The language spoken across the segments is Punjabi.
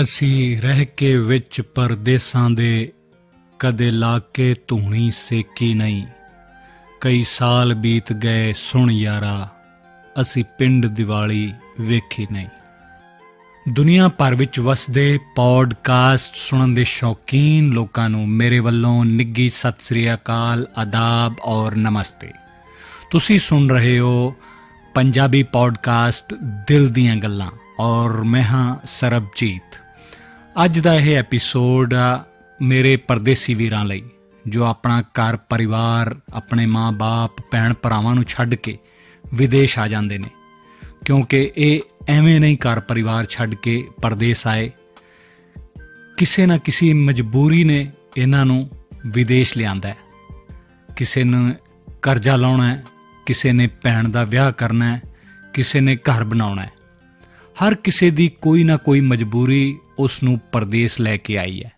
ਅਸੀਂ ਰਹਿ ਕੇ ਵਿੱਚ ਪਰਦੇਸਾਂ ਦੇ ਕਦੇ ਲਾ ਕੇ ਧੂਣੀ ਸੇਕੀ ਨਹੀਂ। ਕਈ ਸਾਲ ਬੀਤ ਗਏ ਸੁਣ ਯਾਰਾ, ਅਸੀਂ ਪਿੰਡ ਦੀਵਾਲੀ ਵੇਖੀ ਨਹੀਂ। ਦੁਨੀਆ ਭਰ ਵਿੱਚ ਵਸਦੇ ਪੌਡਕਾਸਟ ਸੁਣਨ ਦੇ ਸ਼ੌਕੀਨ ਲੋਕਾਂ ਨੂੰ ਮੇਰੇ ਵੱਲੋਂ ਨਿੱਗੀ ਸਤਿ ਸ੍ਰੀ ਅਕਾਲ, ਆਦਾਬ ਔਰ ਨਮਸਤੇ। ਤੁਸੀਂ ਸੁਣ ਰਹੇ ਹੋ ਪੰਜਾਬੀ ਪੌਡਕਾਸਟ ਦਿਲ ਦੀਆਂ ਗੱਲਾਂ ਔਰ ਮੈਂ ਹਾਂ ਸਰਬਜੀਤ। ਅੱਜ ਦਾ ਇਹ ਐਪੀਸੋਡ ਮੇਰੇ ਪਰਦੇਸੀ ਵੀਰਾਂ ਲਈ, ਜੋ ਆਪਣਾ ਘਰ, ਪਰਿਵਾਰ, ਆਪਣੇ ਮਾਂ-ਬਾਪ ਭੈਣ ਭਰਾਵਾਂ ਨੂੰ ਛੱਡ ਕੇ ਵਿਦੇਸ਼ ਆ ਜਾਂਦੇ ਨੇ। ਕਿਉਂਕਿ ਇਹ ਐਵੇਂ ਨਹੀਂ ਘਰ ਪਰਿਵਾਰ ਛੱਡ ਕੇ ਪਰਦੇਸ ਆਏ। ਕਿਸੇ ਨਾ ਕਿਸੇ ਮਜਬੂਰੀ ਨੇ ਇਹਨਾਂ ਨੂੰ ਵਿਦੇਸ਼ ਲਿਆਂਦਾ ਹੈ। ਕਿਸੇ ਨੇ ਕਰਜ਼ਾ ਲਾਉਣਾ ਹੈ, ਕਿਸੇ ਨੇ ਭੈਣ ਦਾ ਵਿਆਹ ਕਰਨਾ ਹੈ, ਕਿਸੇ ਨੇ ਘਰ ਬਣਾਉਣਾ ਹੈ। ਹਰ ਕਿਸੇ ਦੀ ਕੋਈ ਨਾ ਕੋਈ ਮਜਬੂਰੀ ਉਸ ਨੂੰ ਪਰਦੇਸ ਲੈ ਕੇ ਆਈ ਹੈ।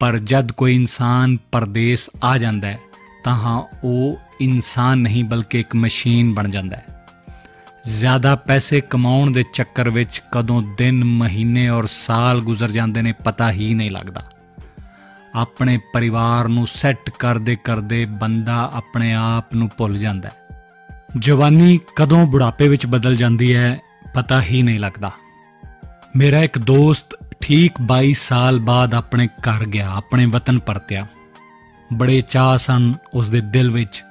ਪਰ ਜਦ ਕੋਈ ਇਨਸਾਨ ਪਰਦੇਸ ਆ ਜਾਂਦਾ ਹੈ, ਤਾਂ ਹਾਂ, ਉਹ ਇਨਸਾਨ ਨਹੀਂ ਬਲਕਿ ਇੱਕ ਮਸ਼ੀਨ ਬਣ ਜਾਂਦਾ ਹੈ। ਜ਼ਿਆਦਾ ਪੈਸੇ ਕਮਾਉਣ ਦੇ ਚੱਕਰ ਵਿੱਚ ਕਦੋਂ ਦਿਨ, ਮਹੀਨੇ ਔਰ ਸਾਲ ਗੁਜ਼ਰ ਜਾਂਦੇ ਨੇ ਪਤਾ ਹੀ ਨਹੀਂ ਲੱਗਦਾ। ਆਪਣੇ ਪਰਿਵਾਰ ਨੂੰ ਸੈੱਟ ਕਰਦੇ ਕਰਦੇ ਬੰਦਾ ਆਪਣੇ ਆਪ ਨੂੰ ਭੁੱਲ ਜਾਂਦਾ ਹੈ। ਜਵਾਨੀ ਕਦੋਂ ਬੁਢਾਪੇ ਵਿੱਚ ਬਦਲ ਜਾਂਦੀ ਹੈ, ਪਤਾ ਹੀ ਨਹੀਂ ਲੱਗਦਾ। ਮੇਰਾ ਇੱਕ ਦੋਸਤ ਠੀਕ 22 ਸਾਲ ਬਾਅਦ ਆਪਣੇ ਘਰ ਗਿਆ, ਆਪਣੇ ਵਤਨ ਪਰਤਿਆ। ਬੜੇ ਚਾਹ ਸਨ ਉਸ ਦੇ ਦਿਲ ਵਿੱਚ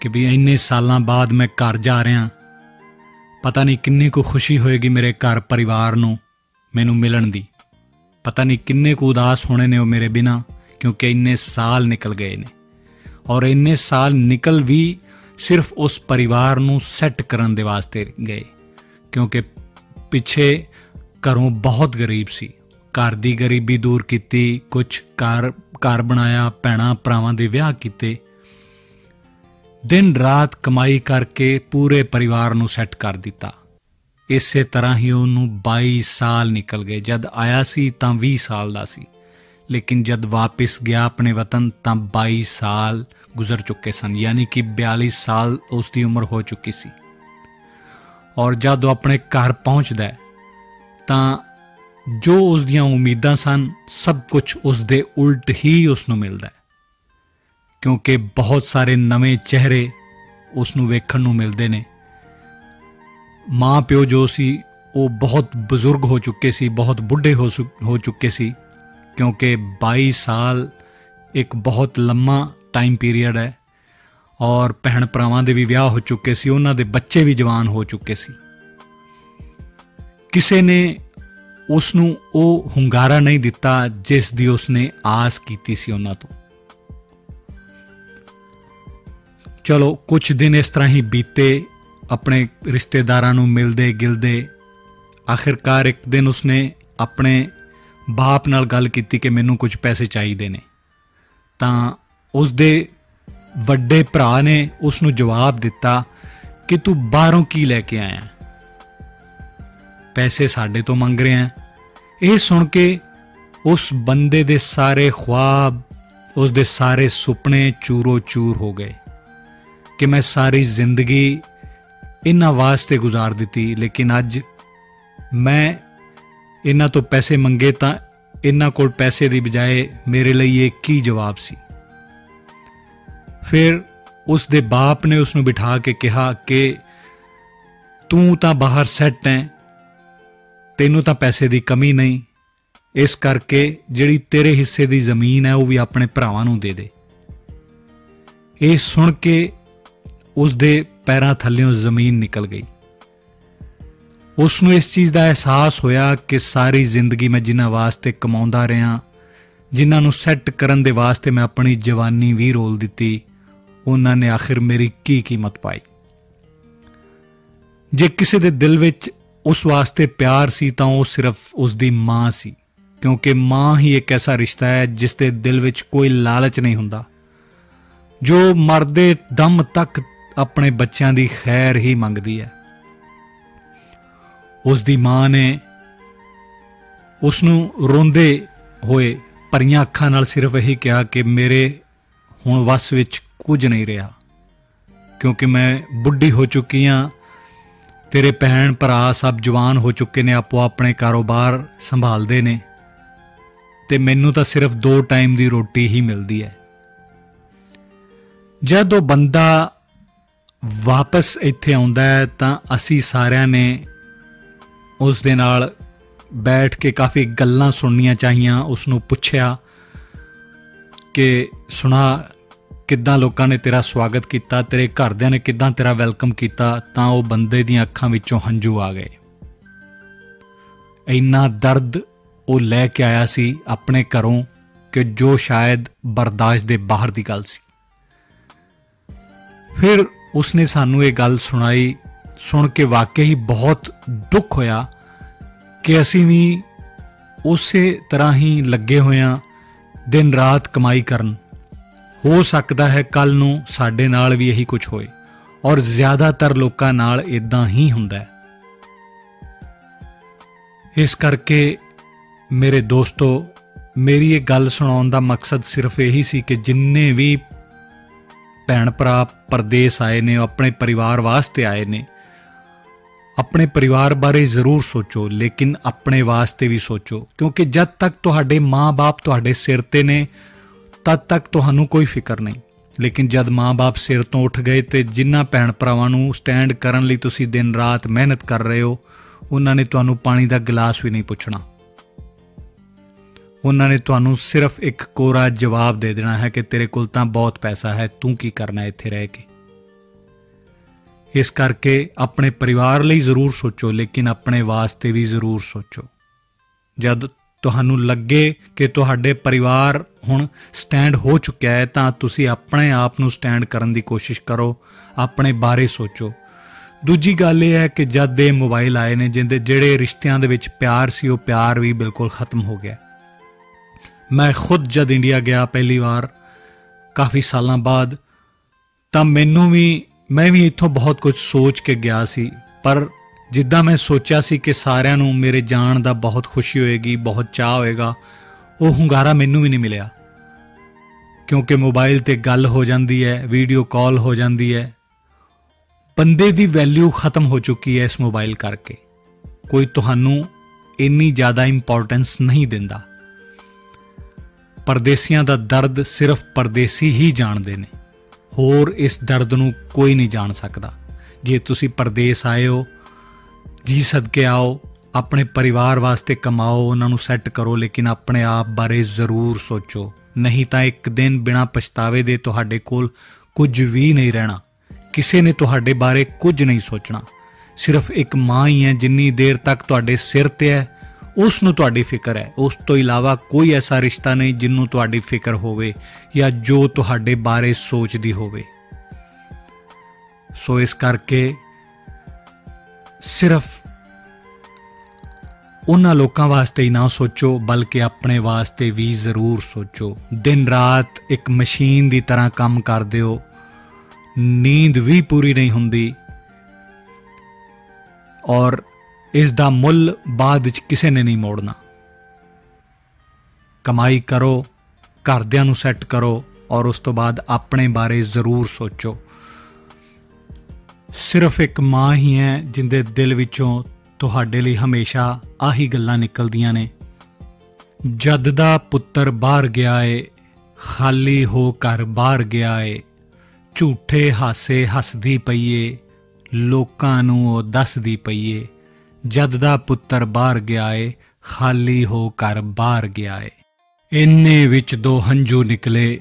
ਕਿ ਵੀ ਇੰਨੇ ਸਾਲਾਂ ਬਾਅਦ ਮੈਂ ਘਰ ਜਾ ਰਿਹਾ। ਪਤਾ ਨਹੀਂ ਕਿੰਨੀ ਕੁ ਖੁਸ਼ੀ ਹੋਏਗੀ ਮੇਰੇ ਘਰ ਪਰਿਵਾਰ ਨੂੰ ਮੈਨੂੰ ਮਿਲਣ ਦੀ। ਪਤਾ ਨਹੀਂ ਕਿੰਨੇ ਕੁ ਉਦਾਸ ਹੋਣੇ ਨੇ ਉਹ ਮੇਰੇ ਬਿਨਾ, ਕਿਉਂਕਿ ਇੰਨੇ ਸਾਲ ਨਿਕਲ ਗਏ ਨੇ। ਔਰ ਇੰਨੇ ਸਾਲ ਨਿਕਲ ਵੀ ਸਿਰਫ ਉਸ ਪਰਿਵਾਰ ਨੂੰ ਸੈੱਟ ਕਰਨ ਦੇ ਵਾਸਤੇ ਗਏ, ਕਿਉਂਕਿ ਪਿੱਛੇ ਘਰੋਂ ਬਹੁਤ ਗਰੀਬ ਸੀ। ਘਰ ਦੀ ਗਰੀਬੀ ਦੂਰ ਕੀਤੀ ਕੁਝ ਘਰ ਘਰ ਬਣਾਇਆ, ਭੈਣਾ ਭਰਾਵਾਂ ਦੇ ਵਿਆਹ ਕੀਤੇ। ਦਿਨ ਰਾਤ ਕਮਾਈ ਕਰਕੇ ਪੂਰੇ ਪਰਿਵਾਰ ਨੂੰ ਸੈੱਟ ਕਰ ਦਿੱਤਾ। ਇਸੇ ਤਰ੍ਹਾਂ ਹੀ ਉਹਨੂੰ 22 ਸਾਲ ਨਿਕਲ ਗਏ। ਜਦ ਆਇਆ ਸੀ ਤਾਂ 20 ਸਾਲ ਦਾ ਸੀ। ਲੇਕਿਨ ਜਦ ਵਾਪਸ ਗਿਆ ਆਪਣੇ ਵਤਨ ਤਾਂ 22 ਸਾਲ ਗੁਜ਼ਰ ਚੁੱਕੇ ਸਨ। ਯਾਨੀ ਕਿ 42 ਸਾਲ ਉਸ ਦੀ ਉਮਰ ਹੋ ਚੁੱਕੀ ਸੀ। ਔਰ ਜਦ ਉਹ ਆਪਣੇ ਘਰ ਪਹੁੰਚਦਾ ਹੈ ਤਾਂ ਜੋ ਉਸ ਦੀਆਂ ਉਮੀਦਾਂ ਸਨ, ਸਭ ਕੁਝ ਉਸ ਦੇ ਉਲਟ ਹੀ ਉਸ ਨੂੰ ਮਿਲਦਾ ਹੈ। ਕਿਉਂਕਿ ਬਹੁਤ ਸਾਰੇ ਨਵੇਂ ਚਿਹਰੇ ਉਸ ਨੂੰ ਵੇਖਣ ਨੂੰ ਮਿਲਦੇ ਨੇ। ਮਾਂ ਪਿਓ ਜੋ ਸੀ, ਉਹ ਬਹੁਤ ਬਜ਼ੁਰਗ ਹੋ ਚੁੱਕੇ ਸੀ, ਬਹੁਤ ਬੁੱਢੇ ਹੋ ਹੋ ਚੁੱਕੇ ਸੀ। ਕਿਉਂਕਿ 22 ਸਾਲ ਇੱਕ ਬਹੁਤ ਲੰਮਾ ਟਾਈਮ ਪੀਰੀਅਡ ਹੈ ਔਰ ਭੈਣ ਭਰਾਵਾਂ ਦੇ ਵੀ ਵਿਆਹ ਹੋ ਚੁੱਕੇ ਸੀ, ਉਹਨਾਂ ਦੇ ਬੱਚੇ ਵੀ ਜਵਾਨ ਹੋ ਚੁੱਕੇ ਸੀ। ਕਿਸੇ ਨੇ ਉਸ ਨੂੰ ਉਹ ਹੁੰਗਾਰਾ ਨਹੀਂ ਦਿੱਤਾ ਜਿਸ ਦੀ ਉਸ ਨੇ ਆਸ ਕੀਤੀ ਸੀ ਉਹਨਾਂ ਤੋਂ। ਚਲੋ ਕੁਝ ਦਿਨ ਇਸ ਤਰ੍ਹਾਂ ਹੀ ਬੀਤੇ, ਆਪਣੇ ਰਿਸ਼ਤੇਦਾਰਾਂ ਨੂੰ ਮਿਲਦੇ ਗਿਲਦੇ, ਆਖਿਰਕਾਰ ਇੱਕ ਦਿਨ ਉਸਨੇ ਆਪਣੇ ਬਾਪ ਨਾਲ ਗੱਲ ਕੀਤੀ ਕਿ ਮੈਨੂੰ ਕੁਝ ਪੈਸੇ ਚਾਹੀਦੇ ਨੇ। ਤਾਂ ਉਸ ਦੇ ਵੱਡੇ ਭਰਾ ਨੇ ਉਸ ਨੂੰ ਜਵਾਬ ਦਿੱਤਾ ਕਿ ਤੂੰ ਬਾਹਰੋਂ ਕੀ ਲੈ ਕੇ ਆਇਆ? ਪੈਸੇ ਸਾਡੇ ਤੋਂ ਮੰਗ ਰਿਹਾ ਇਹ ਸੁਣ ਕੇ ਉਸ ਬੰਦੇ ਦੇ ਸਾਰੇ ਖੁਆਬ, ਉਸ ਦੇ ਸਾਰੇ ਸੁਪਨੇ ਚੂਰੋ ਚੂਰ ਹੋ ਗਏ ਕਿ ਮੈਂ ਸਾਰੀ ਜ਼ਿੰਦਗੀ ਇਹਨਾਂ ਵਾਸਤੇ ਗੁਜ਼ਾਰ ਦਿੱਤੀ, ਲੇਕਿਨ ਅੱਜ ਮੈਂ ਇਹਨਾਂ ਤੋਂ ਪੈਸੇ ਮੰਗੇ ਤਾਂ ਇਹਨਾਂ ਕੋਲ ਪੈਸੇ ਦੀ ਬਜਾਏ ਮੇਰੇ ਲਈ ਇਹ ਕੀ ਜਵਾਬ ਸੀ? ਫਿਰ ਉਸ ਦੇ ਬਾਪ ਨੇ ਉਸ ਨੂੰ ਬਿਠਾ ਕੇ ਕਿਹਾ ਕਿ ਤੂੰ ਤਾਂ ਬਾਹਰ ਸੈੱਟ ਹੈ ਤੈਨੂੰ ਤਾਂ ਪੈਸੇ ਦੀ ਕਮੀ ਨਹੀਂ। ਇਸ ਕਰਕੇ ਜਿਹੜੀ ਤੇਰੇ ਹਿੱਸੇ ਦੀ ਜ਼ਮੀਨ ਹੈ, ਉਹ ਵੀ ਆਪਣੇ ਭਰਾਵਾਂ ਨੂੰ ਦੇ ਦੇ। ਇਹ ਸੁਣ ਕੇ ਉਸ ਦੇ ਪੈਰਾਂ ਥੱਲੇੋਂ ਜ਼ਮੀਨ ਨਿਕਲ ਗਈ। ਉਸ ਨੂੰ ਇਸ ਚੀਜ਼ ਦਾ ਅਹਿਸਾਸ ਹੋਇਆ ਕਿ ਸਾਰੀ ਜ਼ਿੰਦਗੀ ਮੈਂ ਜਿਨ੍ਹਾਂ ਵਾਸਤੇ ਕਮਾਉਂਦਾ ਰਿਹਾ, ਜਿਨ੍ਹਾਂ ਨੂੰ ਸੈੱਟ ਕਰਨ ਦੇ ਵਾਸਤੇ ਮੈਂ ਆਪਣੀ ਜਵਾਨੀ ਵੀ ਰੋਲ ਦਿੱਤੀ, ਉਹਨਾਂ ਨੇ ਆਖਿਰ ਮੇਰੀ ਕੀ ਕੀਮਤ ਪਾਈ। ਜੇ ਕਿਸੇ ਦੇ ਦਿਲ ਵਿੱਚ ਉਸ ਵਾਸਤੇ ਪਿਆਰ ਸੀ ਤਾਂ ਉਹ ਸਿਰਫ ਉਸ ਦੀ ਮਾਂ ਸੀ, ਕਿਉਂਕਿ ਮਾਂ ਹੀ ਇੱਕ ਐਸਾ ਰਿਸ਼ਤਾ ਹੈ ਜਿਸ ਦੇ ਦਿਲ ਵਿੱਚ ਕੋਈ ਲਾਲਚ ਨਹੀਂ ਹੁੰਦਾ। ਜੋ ਮਰਦੇ ਦਮ ਤੱਕ ਆਪਣੇ ਬੱਚਿਆਂ ਦੀ ਖੈਰ ਹੀ ਮੰਗਦੀ ਹੈ। ਉਸ ਦੀ ਮਾਂ ਨੇ ਉਸ ਨੂੰ ਰੋਂਦੇ ਹੋਏ ਭਰੀਆਂ ਅੱਖਾਂ ਨਾਲ ਸਿਰਫ ਇਹੀ ਕਿਹਾ ਕਿ ਮੇਰੇ ਹੁਣ ਵਸ ਵਿੱਚ ਕੁਝ ਨਹੀਂ ਰਿਹਾ, ਕਿਉਂਕਿ ਮੈਂ ਬੁੱਢੀ ਹੋ ਚੁੱਕੀ ਹਾਂ ਤੇਰੇ ਭੈਣ ਭਰਾ ਸਭ ਜਵਾਨ ਹੋ ਚੁੱਕੇ ਨੇ, ਆਪੋ ਆਪਣੇ ਕਾਰੋਬਾਰ ਸੰਭਾਲਦੇ ਨੇ। ਤੇ ਮੈਨੂੰ ਤਾਂ ਸਿਰਫ ਦੋ ਟਾਈਮ ਦੀ ਰੋਟੀ ਹੀ ਮਿਲਦੀ ਹੈ। ਜਦ ਉਹ ਬੰਦਾ ਵਾਪਸ ਇੱਥੇ ਆਉਂਦਾ ਹੈ, ਤਾਂ ਅਸੀਂ ਸਾਰਿਆਂ ਨੇ ਉਸ ਦੇ ਨਾਲ ਬੈਠ ਕੇ ਕਾਫੀ ਗੱਲਾਂ ਸੁਣਨੀਆਂ ਚਾਹੀਆਂ। ਉਸ ਨੂੰ ਪੁੱਛਿਆ ਕਿ, ਸੁਣਾ ਕਿੱਦਾਂ ਲੋਕਾਂ ਨੇ ਤੇਰਾ ਸਵਾਗਤ ਕੀਤਾ, ਤੇਰੇ ਘਰਦਿਆਂ ਨੇ ਕਿੱਦਾਂ ਤੇਰਾ ਵੈਲਕਮ ਕੀਤਾ, ਤਾਂ ਉਹ ਬੰਦੇ ਦੀਆਂ ਅੱਖਾਂ ਵਿੱਚੋਂ ਹੰਝੂ ਆ ਗਏ। ਇੰਨਾ ਦਰਦ ਉਹ ਲੈ ਕੇ ਆਇਆ ਸੀ ਆਪਣੇ ਘਰੋਂ ਕਿ ਜੋ ਸ਼ਾਇਦ ਬਰਦਾਸ਼ਤ ਦੇ ਬਾਹਰ ਦੀ ਗੱਲ ਸੀ। ਫਿਰ ਉਸਨੇ ਸਾਨੂੰ ਇਹ ਗੱਲ ਸੁਣਾਈ, ਸੁਣ ਕੇ ਵਾਕਈ ਬਹੁਤ ਦੁੱਖ ਹੋਇਆ ਕਿ ਅਸੀਂ ਵੀ ਉਸੇ ਤਰ੍ਹਾਂ ਹੀ ਲੱਗੇ ਹੋਇਆਂ ਦਿਨ ਰਾਤ ਕਮਾਈ ਕਰਨ। ਹੋ ਸਕਦਾ ਹੈ ਕੱਲ ਨੂੰ ਸਾਡੇ ਨਾਲ ਵੀ ਇਹੀ ਕੁਝ ਹੋਏ। ਔਰ ਜ਼ਿਆਦਾਤਰ ਲੋਕਾਂ ਨਾਲ ਇਦਾਂ ਹੀ ਹੁੰਦਾ ਹੈ। ਇਸ ਕਰਕੇ ਮੇਰੇ ਦੋਸਤੋ, ਮੇਰੀ ਇਹ ਗੱਲ ਸੁਣਾਉਣ ਦਾ ਮਕਸਦ ਸਿਰਫ ਇਹੀ ਸੀ ਕਿ ਜਿੰਨੇ ਵੀ ਭੈਣ ਭਰਾ ਪਰਦੇਸ ਆਏ ਨੇ ਆਪਣੇ ਪਰਿਵਾਰ ਵਾਸਤੇ ਆਏ ਨੇ, ਆਪਣੇ ਪਰਿਵਾਰ ਬਾਰੇ ਜ਼ਰੂਰ ਸੋਚੋ, ਲੇਕਿਨ ਆਪਣੇ ਵਾਸਤੇ ਵੀ ਸੋਚੋ, ਕਿਉਂਕਿ ਜਦ ਤੱਕ ਤੁਹਾਡੇ ਮਾਪੇ ਤੁਹਾਡੇ ਸਿਰ ਤੇ ਨੇ ਤਦ ਤੱਕ ਤੁਹਾਨੂੰ ਕੋਈ ਫਿਕਰ ਨਹੀਂ। ਲੇਕਿਨ ਜਦ ਮਾਪੇ ਸਿਰ ਤੋਂ ਉੱਠ ਗਏ ਤੇ ਜਿੰਨਾ ਭੈਣ ਭਰਾਵਾਂ ਨੂੰ ਸਟੈਂਡ ਕਰਨ ਲਈ ਤੁਸੀਂ ਦਿਨ ਰਾਤ ਮਿਹਨਤ ਕਰ ਰਹੇ ਹੋ, ਉਹਨਾਂ ਨੇ ਤੁਹਾਨੂੰ ਪਾਣੀ ਦਾ ਗਲਾਸ ਵੀ ਨਹੀਂ ਪੁੱਛਣਾ। ਉਹਨਾਂ ਨੇ ਤੁਹਾਨੂੰ ਸਿਰਫ ਇੱਕ ਕੋਰਾ ਜਵਾਬ ਦੇ ਦੇਣਾ ਹੈ ਕਿ ਤੇਰੇ ਕੋਲ ਤਾਂ ਬਹੁਤ ਪੈਸਾ ਹੈ, ਤੂੰ ਕੀ ਕਰਨਾ ਇੱਥੇ ਰਹਿ ਕੇ? ਇਸ ਕਰਕੇ ਆਪਣੇ ਪਰਿਵਾਰ ਲਈ ਜ਼ਰੂਰ ਸੋਚੋ, ਲੇਕਿਨ ਆਪਣੇ ਵਾਸਤੇ ਵੀ ਜ਼ਰੂਰ ਸੋਚੋ। ਜਦ ਤੁਹਾਨੂੰ ਲੱਗੇ ਕਿ ਤੁਹਾਡੇ ਪਰਿਵਾਰ ਹੁਣ ਸਟੈਂਡ ਹੋ ਚੁੱਕਿਆ ਹੈ, ਤਾਂ ਤੁਸੀਂ ਆਪਣੇ ਆਪ ਨੂੰ ਸਟੈਂਡ ਕਰਨ ਦੀ ਕੋਸ਼ਿਸ਼ ਕਰੋ, ਆਪਣੇ ਬਾਰੇ ਸੋਚੋ। ਦੂਜੀ ਗੱਲ ਇਹ ਹੈ ਕਿ ਜਦ ਦੇ ਮੋਬਾਈਲ ਆਏ ਨੇ, ਜਿੰਦੇ ਜਿਹੜੇ ਰਿਸ਼ਤਿਆਂ ਦੇ ਵਿੱਚ ਪਿਆਰ ਸੀ, ਉਹ ਪਿਆਰ ਵੀ ਬਿਲਕੁਲ ਖਤਮ ਹੋ ਗਿਆ। ਮੈਂ ਖੁਦ ਜਦ ਇੰਡੀਆ ਗਿਆ ਪਹਿਲੀ ਵਾਰ, ਕਾਫੀ ਸਾਲਾਂ ਬਾਅਦ, ਤਾਂ ਮੈਨੂੰ ਵੀ, ਮੈਂ ਵੀ ਇੱਥੋਂ ਬਹੁਤ ਕੁਝ ਸੋਚ ਕੇ ਗਿਆ ਸੀ, ਪਰ ਜਿੱਦਾਂ ਮੈਂ ਸੋਚਿਆ ਸੀ ਕਿ ਸਾਰਿਆਂ ਨੂੰ ਮੇਰੇ ਜਾਣ ਦਾ ਬਹੁਤ ਖੁਸ਼ੀ ਹੋਏਗੀ, ਬਹੁਤ ਚਾਹ ਹੋਏਗਾ, ਉਹ ਹੁੰਗਾਰਾ ਮੈਨੂੰ ਵੀ ਨਹੀਂ ਮਿਲਿਆ। ਕਿਉਂਕਿ ਮੋਬਾਈਲ ਤੇ ਗੱਲ ਹੋ ਜਾਂਦੀ ਹੈ, ਵੀਡੀਓ ਕਾਲ ਹੋ ਜਾਂਦੀ ਹੈ, ਬੰਦੇ ਦੀ ਵੈਲਿਊ ਖਤਮ ਹੋ ਚੁੱਕੀ ਹੈ ਇਸ ਮੋਬਾਈਲ ਕਰਕੇ। ਕੋਈ ਤੁਹਾਨੂੰ ਇੰਨੀ ਜ਼ਿਆਦਾ ਇੰਪੋਰਟੈਂਸ ਨਹੀਂ ਦਿੰਦਾ। ਪਰਦੇਸੀਆਂ ਦਾ ਦਰਦ ਸਿਰਫ ਪਰਦੇਸੀ ਹੀ ਜਾਣਦੇ ਨੇ। ਹੋਰ ਇਸ ਦਰਦ ਨੂੰ ਕੋਈ ਨਹੀਂ ਜਾਣ ਸਕਦਾ। ਜੇ ਤੁਸੀਂ ਪਰਦੇਸ ਆਏ ਹੋ ਜੀ ਸਦਕੇ ਆਓ, ਆਪਣੇ ਪਰਿਵਾਰ ਵਾਸਤੇ ਕਮਾਓ, ਉਹਨਾਂ ਨੂੰ ਸੈੱਟ ਕਰੋ, ਲੇਕਿਨ ਆਪਣੇ ਆਪ ਬਾਰੇ ਜ਼ਰੂਰ ਸੋਚੋ। ਨਹੀਂ ਤਾਂ ਇੱਕ ਦਿਨ ਬਿਨਾ ਪਛਤਾਵੇ ਦੇ ਤੁਹਾਡੇ ਕੋਲ ਕੁਝ ਵੀ ਨਹੀਂ ਰਹਿਣਾ। ਕਿਸੇ ਨੇ ਤੁਹਾਡੇ ਬਾਰੇ ਕੁਝ ਨਹੀਂ ਸੋਚਣਾ। ਸਿਰਫ ਇੱਕ ਮਾਂ ਹੀ ਹੈ, ਜਿੰਨੀ ਦੇਰ ਤੱਕ ਤੁਹਾਡੇ ਸਿਰ ਤੇ ਹੈ, ਉਸ ਨੂੰ ਤੁਹਾਡੀ ਫਿਕਰ ਹੈ। ਉਸ ਤੋਂ ਇਲਾਵਾ ਕੋਈ ਐਸਾ ਰਿਸ਼ਤਾ ਨਹੀਂ ਜਿੰਨੂੰ ਤੁਹਾਡੀ ਫਿਕਰ ਹੋਵੇ ਜਾਂ ਜੋ ਤੁਹਾਡੇ ਬਾਰੇ ਸੋਚਦੀ ਹੋਵੇ। ਸੋ ਇਸ ਕਰਕੇ ਸਿਰਫ ਉਹਨਾਂ ਲੋਕਾਂ ਵਾਸਤੇ ਹੀ ਨਾ ਸੋਚੋ, ਬਲਕਿ ਆਪਣੇ ਵਾਸਤੇ ਵੀ ਜ਼ਰੂਰ ਸੋਚੋ। ਦਿਨ ਰਾਤ ਇੱਕ ਮਸ਼ੀਨ ਦੀ ਤਰ੍ਹਾਂ ਕੰਮ ਕਰਦੇ ਹੋ। ਨੀਂਦ ਵੀ ਪੂਰੀ ਨਹੀਂ ਹੁੰਦੀ। ਔਰ ਇਸ ਦਾ ਮੁੱਲ ਬਾਅਦ ਵਿੱਚ ਕਿਸੇ ਨੇ ਨਹੀਂ ਮੋੜਨਾ। ਕਮਾਈ ਕਰੋ, ਘਰਦਿਆਂ ਨੂੰ ਸੈੱਟ ਕਰੋ ਔਰ ਉਸ ਤੋਂ ਬਾਅਦ ਆਪਣੇ ਬਾਰੇ ਜ਼ਰੂਰ ਸੋਚੋ। ਸਿਰਫ ਇੱਕ ਮਾਂ ਹੀ ਹੈ ਜਿੰਦੇ ਦਿਲ ਵਿੱਚੋਂ ਤੁਹਾਡੇ ਲਈ ਹਮੇਸ਼ਾ ਆਹੀ ਗੱਲਾਂ ਨਿਕਲਦੀਆਂ ਨੇ। ਜਦ ਦਾ ਪੁੱਤਰ ਬਾਹਰ ਗਿਆ ਏ, ਖਾਲੀ ਹੋ ਘਰ ਬਾਹਰ ਗਿਆ ਏ, ਝੂਠੇ ਹਾਸੇ ਹੱਸਦੀ ਪਈਏ ਲੋਕਾਂ ਨੂੰ ਉਹ ਦੱਸਦੀ ਪਈਏ ਜਦ ਦਾ ਪੁੱਤਰ ਬਾਹਰ ਗਿਆ ਏ, ਖਾਲੀ ਹੋ ਘਰ ਬਾਹਰ ਗਿਆ ਏ। ਇੰਨੇ ਵਿੱਚ ਦੋ ਹੰਝੂ ਨਿਕਲੇ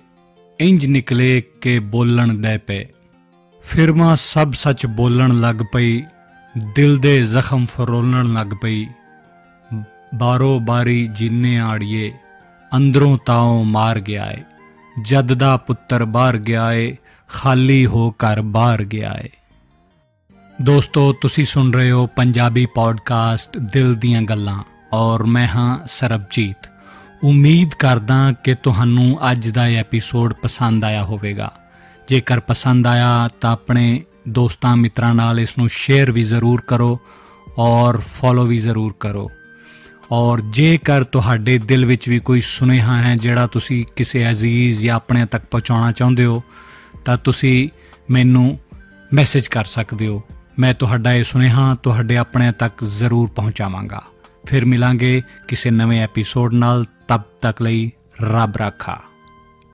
ਇੰਜ ਨਿਕਲੇ ਕਿ ਬੋਲਣ ਡੈ ਪਏ। ਫਿਰ ਮਾਂ ਸਭ ਸੱਚ ਬੋਲਣ ਲੱਗ ਪਈ ਦਿਲ ਦੇ ਜ਼ਖਮ ਫਰੋਲਣ ਲੱਗ ਪਈ। ਬਾਰੋ ਬਾਰੀ ਜਿੰਨੇ ਆੜੀਏ, ਅੰਦਰੋਂ ਤਾਉ ਮਾਰ ਗਿਆ ਏ ਜਦ ਦਾ ਪੁੱਤਰ ਬਾਹਰ ਗਿਆ ਏ ਖਾਲੀ ਹੋ ਘਰ ਬਾਹਰ ਗਿਆ ਏ ਦੋਸਤੋ, ਤੁਸੀਂ ਸੁਣ ਰਹੇ ਹੋ ਪੰਜਾਬੀ ਪੋਡਕਾਸਟ ਦਿਲ ਦੀਆਂ ਗੱਲਾਂ ਔਰ ਮੈਂ ਹਾਂ ਸਰਬਜੀਤ। ਉਮੀਦ ਕਰਦਾ ਕਿ ਤੁਹਾਨੂੰ ਅੱਜ ਦਾ ਇਹ ਐਪੀਸੋਡ ਪਸੰਦ ਆਇਆ ਹੋਵੇਗਾ। ਜੇਕਰ ਪਸੰਦ ਆਇਆ ਤਾਂ ਆਪਣੇ ਦੋਸਤਾਂ ਮਿੱਤਰਾਂ ਨਾਲ ਇਸ ਨੂੰ ਸ਼ੇਅਰ ਵੀ ਜ਼ਰੂਰ ਕਰੋ ਔਰ ਫੋਲੋ ਵੀ ਜ਼ਰੂਰ ਕਰੋ। ਔਰ ਜੇਕਰ ਤੁਹਾਡੇ ਦਿਲ ਵਿੱਚ ਵੀ ਕੋਈ ਸੁਨੇਹਾ ਹੈ ਜਿਹੜਾ ਤੁਸੀਂ ਕਿਸੇ ਅਜ਼ੀਜ਼ ਜਾਂ ਆਪਣੇ ਤੱਕ ਪਹੁੰਚਾਉਣਾ ਚਾਹੁੰਦੇ ਹੋ, ਤਾਂ ਤੁਸੀਂ ਮੈਨੂੰ ਮੈਸੇਜ ਕਰ ਸਕਦੇ ਹੋ। ਮੈਂ ਤੁਹਾਡਾ ਇਹ ਸੁਨੇਹਾ ਤੁਹਾਡੇ ਆਪਣਿਆਂ ਤੱਕ ਜ਼ਰੂਰ ਪਹੁੰਚਾਵਾਂਗਾ। ਫਿਰ ਮਿਲਾਂਗੇ ਕਿਸੇ ਨਵੇਂ ਐਪੀਸੋਡ ਨਾਲ। ਤਬ ਤੱਕ ਲਈ ਰੱਬ ਰਾਖਾ।